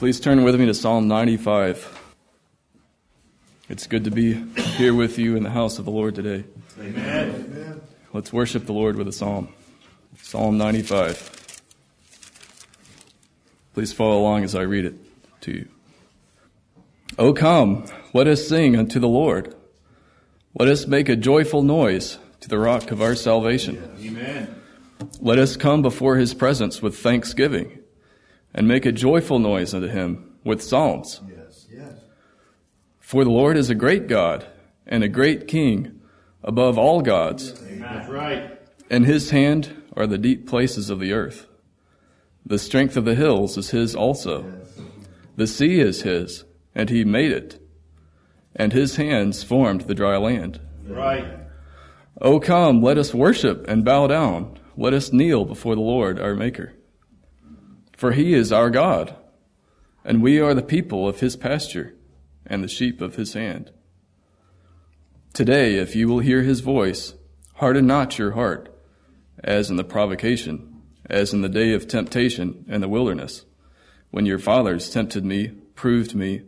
Please turn with me to Psalm 95. It's good to be here with you in the house of the Lord today. Amen. Let's worship the Lord with a psalm. Psalm 95. Please follow along as I read it to you. O come, let us sing unto the Lord. Let us make a joyful noise to the rock of our salvation. Amen. Let us come before his presence with thanksgiving and make a joyful noise unto him with psalms. Yes. Yes. For the Lord is a great God and a great King above all gods. That's right. In his hand are the deep places of the earth. The strength of the hills is his also. The sea is his, and he made it. And his hands formed the dry land. Right. O come, let us worship and bow down. Let us kneel before the Lord our Maker. For he is our God, and we are the people of his pasture and the sheep of his hand. Today, if you will hear his voice, harden not your heart, as in the provocation, as in the day of temptation in the wilderness, when your fathers tempted me, proved me,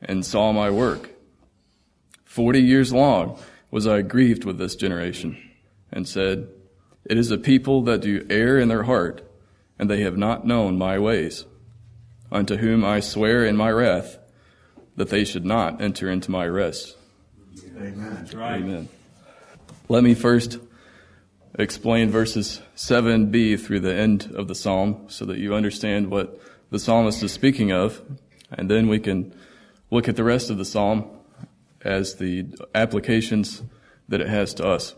and saw my work. Forty years long was I grieved with this generation, and said, It is a people that do err in their heart, and they have not known my ways, unto whom I swear in my wrath that they should not enter into my rest. Amen. That's right. Amen. Let me first explain verses 7b through the end of the psalm so that you understand what the psalmist is speaking of, and then we can look at the rest of the psalm as the applications that it has to us.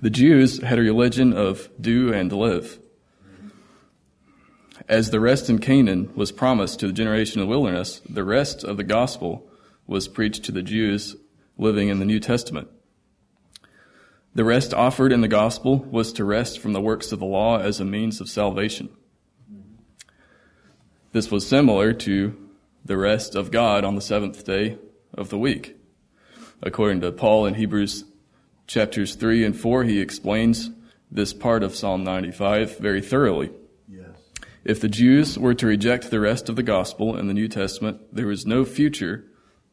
The Jews had a religion of do and live. As the rest in Canaan was promised to the generation of the wilderness, the rest of the gospel was preached to the Jews living in the New Testament. The rest offered in the gospel was to rest from the works of the law as a means of salvation. This was similar to the rest of God on the seventh day of the week. According to Paul in Hebrews chapters 3 and 4, he explains this part of Psalm 95 very thoroughly. Yes. If the Jews were to reject the rest of the gospel and the New Testament, there was no future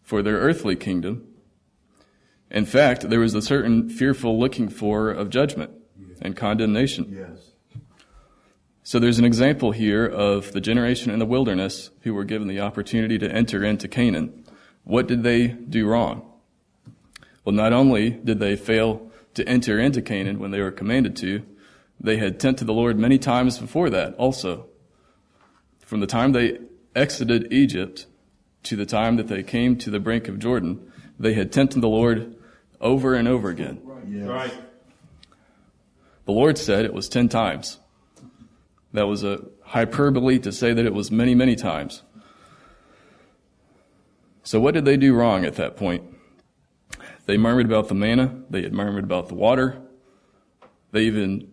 for their earthly kingdom. In fact, there was a certain fearful looking for of judgment and condemnation. Yes. So there's an example here of the generation in the wilderness who were given the opportunity to enter into Canaan. What did they do wrong? Well, not only did they fail to enter into Canaan when they were commanded to, they had tempted the Lord many times before that also. From the time they exited Egypt to the time that they came to the brink of Jordan, they had tempted the Lord over and over again. Yes. Right. The Lord said it was ten times. That was a hyperbole to say that it was many, many times. So what did they do wrong at that point? They murmured about the manna. They had murmured about the water. They even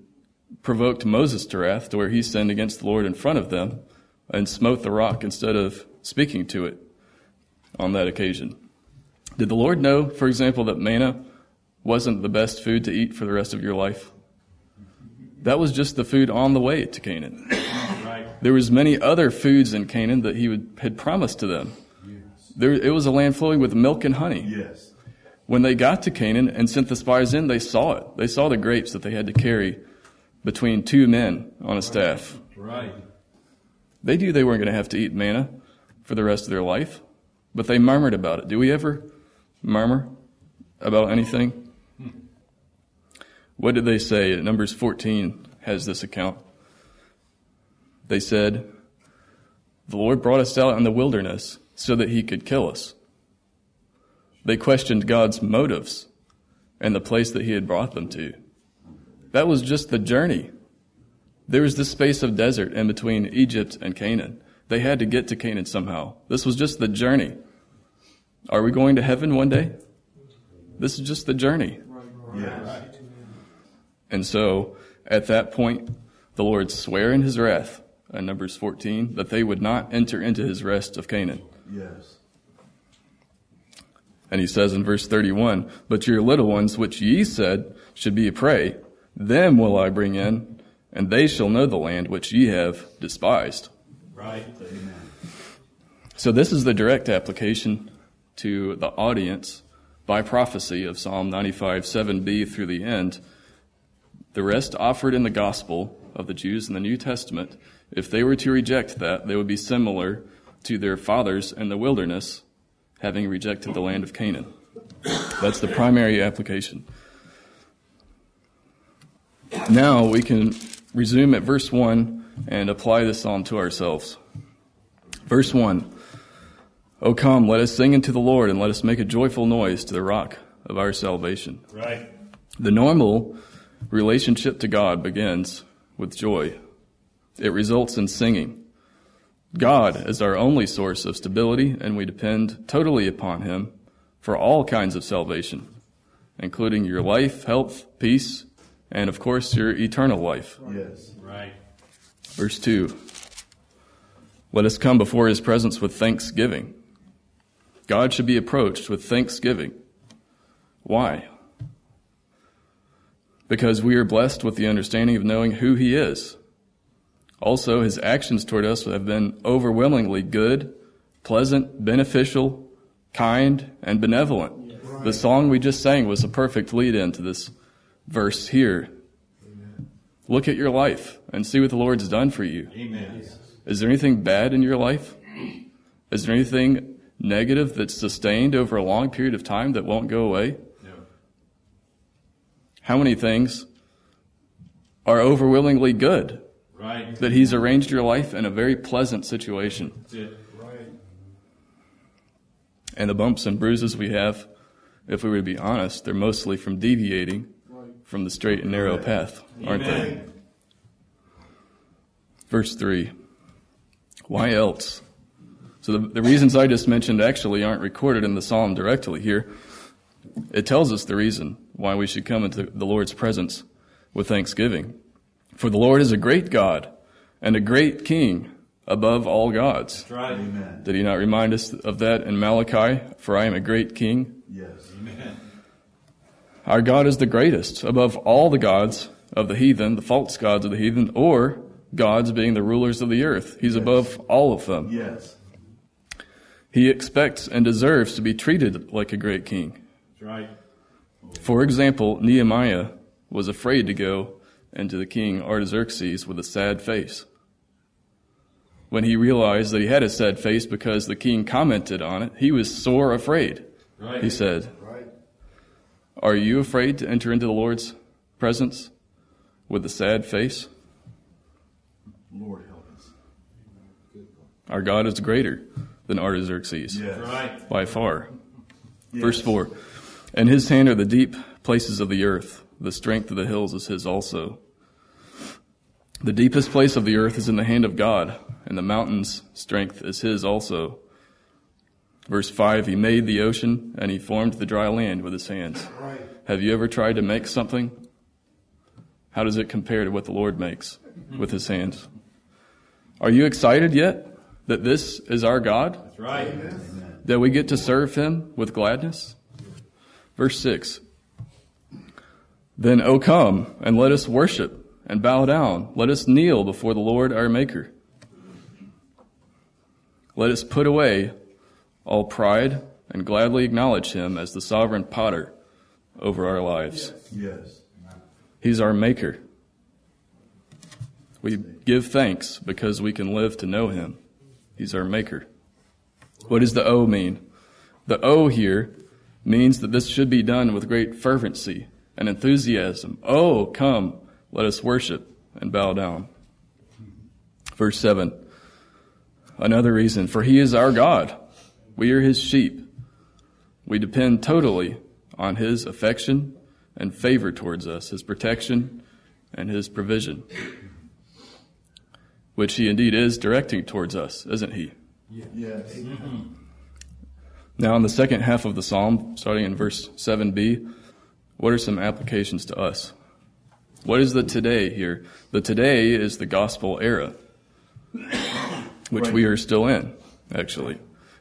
provoked Moses to wrath to where he sinned against the Lord in front of them and smote the rock instead of speaking to it on that occasion. Did the Lord know, for example, that manna wasn't the best food to eat for the rest of your life? That was just the food on the way to Canaan. Right. There was many other foods in Canaan that he would, had promised to them. There, it was a land flowing with milk and honey. Yes. When they got to Canaan and sent the spies in, they saw it. They saw the grapes that they had to carry between two men on a staff. Right. They knew they weren't going to have to eat manna for the rest of their life, but they murmured about it. Do we ever murmur about anything? Hmm. What did they say? Numbers 14 has this account. They said, The Lord brought us out in the wilderness so that he could kill us. They questioned God's motives and the place that he had brought them to. That was just the journey. There was this space of desert in between Egypt and Canaan. They had to get to Canaan somehow. This was just the journey. Are we going to heaven one day? This is just the journey. Yes. And so at that point, the Lord sware in his wrath, in Numbers 14, that they would not enter into his rest of Canaan. Yes. And he says in verse 31, But your little ones, which ye said should be a prey, them will I bring in, and they shall know the land which ye have despised. Right. Amen. So this is the direct application to the audience by prophecy of Psalm 95, 7b through the end. The rest offered in the gospel of the Jews in the New Testament, if they were to reject that, they would be similar to their fathers in the wilderness, having rejected the land of Canaan. That's the primary application. Now we can resume at verse 1 and apply this psalm to ourselves. Verse 1 O come, let us sing unto the Lord, and let us make a joyful noise to the rock of our salvation. Right. The normal relationship to God begins with joy. It results in singing. God is our only source of stability, and we depend totally upon Him for all kinds of salvation, including your life, health, peace, and of course your eternal life. Yes. Right. Verse 2 Let us come before His presence with thanksgiving. God should be approached with thanksgiving. Why? Because we are blessed with the understanding of knowing who He is. Also, His actions toward us have been overwhelmingly good, pleasant, beneficial, kind, and benevolent. Right. The song we just sang was a perfect lead in to this verse here. Amen. Look at your life and see what the Lord's done for you. Amen. Is there anything bad in your life? Is there anything negative that's sustained over a long period of time that won't go away? No. How many things are overwhelmingly good? Right. That He's arranged your life in a very pleasant situation. Right. And the bumps and bruises we have, if we were to be honest, they're mostly from deviating from the straight and narrow path, aren't they? Verse 3. Why else? So the, the reasons I just mentioned actually aren't recorded in the psalm directly here. It tells us the reason why we should come into the Lord's presence with thanksgiving. For the Lord is a great God and a great King above all gods. That's right. Amen. Did he not remind us of that in Malachi? For I am a great King. Yes. Amen. Our God is the greatest above all the gods of the heathen, the false gods of the heathen, or gods being the rulers of the earth. He's yes. above all of them. Yes. He expects and deserves to be treated like a great king. That's right. For example, Nehemiah was afraid to go into the king Artaxerxes with a sad face. When he realized that he had a sad face because the king commented on it, he was sore afraid. Right. He said. Are you afraid to enter into the Lord's presence with a sad face? Lord help us. Our God is greater than Artaxerxes. Yes. Right. By far. Yes. Verse 4 And his hand are the deep places of the earth, the strength of the hills is his also. The deepest place of the earth is in the hand of God, and the mountain's strength is his also. Verse 5 He made the ocean, and he formed the dry land with his hands. Right. Have you ever tried to make something? How does it compare to what the Lord makes with his hands? Are you excited yet? that this is our God? That's right. Amen. That we get to serve him with gladness? Verse 6. Then, O come, and let us worship and bow down. Let us kneel before the Lord our Maker. Let us put away all pride and gladly acknowledge him as the sovereign potter over our lives. Yes. He's our Maker. We give thanks because we can live to know him. He's our maker. What does the O mean? The O here means that this should be done with great fervency and enthusiasm. Oh, come, let us worship and bow down. Verse 7. Another reason, for he is our God. We are his sheep. We depend totally on his affection and favor towards us, his protection and his provision which he indeed is directing towards us, isn't he? Yes. Mm-hmm. Now, in the second half of the psalm, starting in verse 7b, what are some applications to us? What is the today here? The today is the gospel era, which right. we are still in, actually.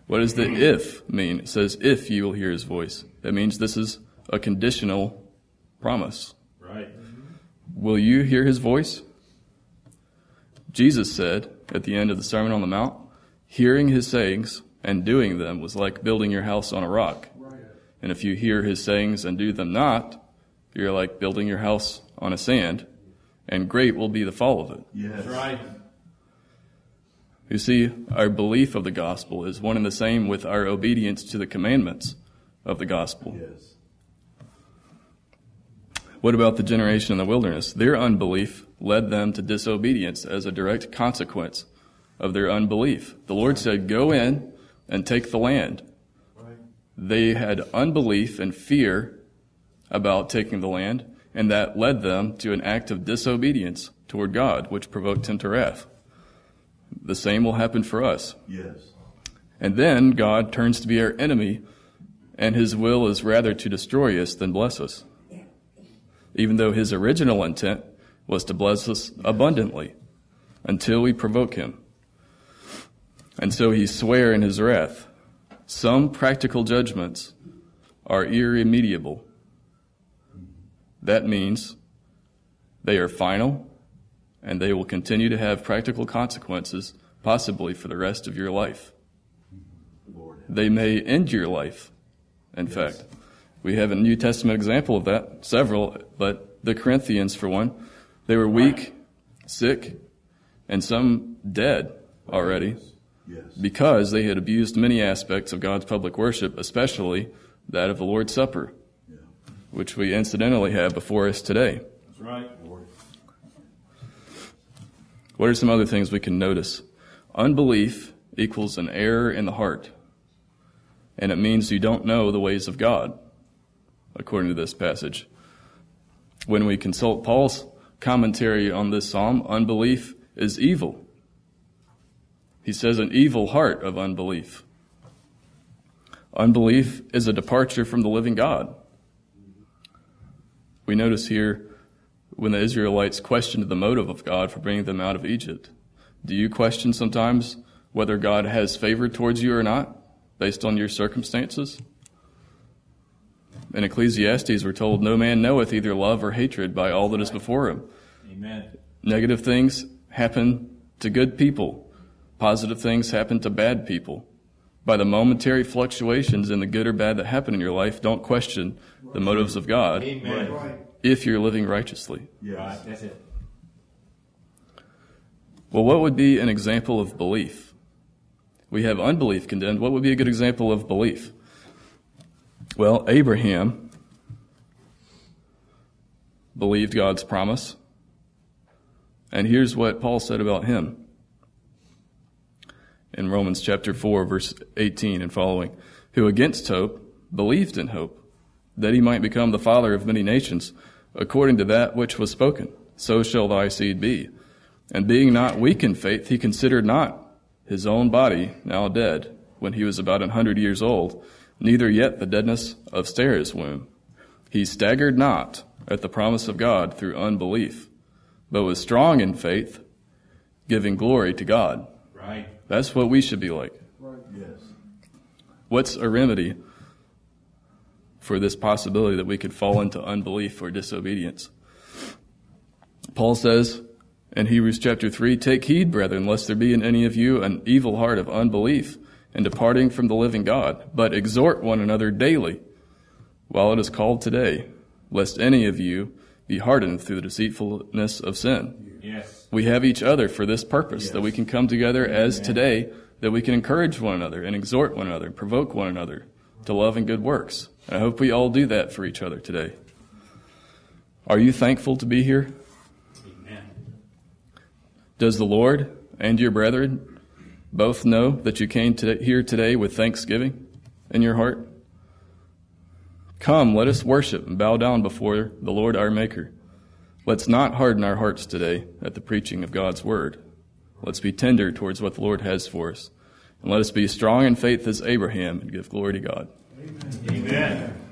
What does the if mean? It says, if you will hear his voice. That means this is a conditional promise. Right. Will you hear his voice? Jesus said at the end of the Sermon on the Mount, hearing his sayings and doing them was like building your house on a rock. And if you hear his sayings and do them not, you're like building your house on a sand, and great will be the fall of it. Yes. That's right. You see, our belief of the gospel is one and the same with our obedience to the commandments of the gospel. Yes. What about the generation in the wilderness? Their unbelief led them to disobedience as a direct consequence of their unbelief. The Lord said, Go in and take the land. Right. They had unbelief and fear about taking the land, and that led them to an act of disobedience toward God, which provoked him to wrath. The same will happen for us. Yes. And then God turns to be our enemy, and his will is rather to destroy us than bless us. Even though his original intent was to bless us abundantly until we provoke him. And so he swear in his wrath. Some practical judgments are irremediable. That means they are final and they will continue to have practical consequences, possibly for the rest of your life. Lord. They may end your life, in fact. We have a New Testament example of that, several, but the Corinthians, for one, they were weak, sick, and some dead already Yes. because they had abused many aspects of God's public worship, especially that of the Lord's Supper, Yeah. which we incidentally have before us today. That's right. What are some other things we can notice? Unbelief equals an error in the heart, and it means you don't know the ways of God, according to this passage. When we consult Paul's commentary on this psalm, unbelief is evil. He says an evil heart of unbelief. Unbelief is a departure from the living God. We notice here when the Israelites questioned the motive of God for bringing them out of Egypt. Do you question sometimes whether God has favor towards you or not based on your circumstances? In Ecclesiastes, we're told, No man knoweth either love or hatred by all that is before him. Amen. Negative things happen to good people, positive things happen to bad people. By the momentary fluctuations in the good or bad that happen in your life, don't question the motives of God Amen. Right. If you're living righteously. Yes. Right. That's it. Well, what would be an example of belief? We have unbelief condemned. What would be a good example of belief? Well, Abraham believed God's promise. And here's what Paul said about him in Romans chapter 4, verse 18 and following, who against hope believed in hope, that he might become the father of many nations, according to that which was spoken, so shall thy seed be. And being not weak in faith, he considered not his own body now dead, when he was about an hundred years old, neither yet the deadness of Sarah's womb. He staggered not at the promise of God through unbelief, but was strong in faith, giving glory to God. Right. That's what we should be like. Right. Yes. What's a remedy for this possibility that we could fall into unbelief or disobedience? Paul says in Hebrews chapter 3 Take heed, brethren, lest there be in any of you an evil heart of unbelief and departing from the living God, but exhort one another daily while it is called today, lest any of you be hardened through the deceitfulness of sin. Yes. We have each other for this purpose, Yes. that we can come together as today, that we can encourage one another and exhort one another, provoke one another to love and good works. And I hope we all do that for each other today. Are you thankful to be here? Amen. Does the Lord and your brethren both know that you came to here today with thanksgiving in your heart? Come, let us worship and bow down before the Lord our Maker. Let's not harden our hearts today at the preaching of God's word. Let's be tender towards what the Lord has for us. And let us be strong in faith as Abraham and give glory to God. Amen.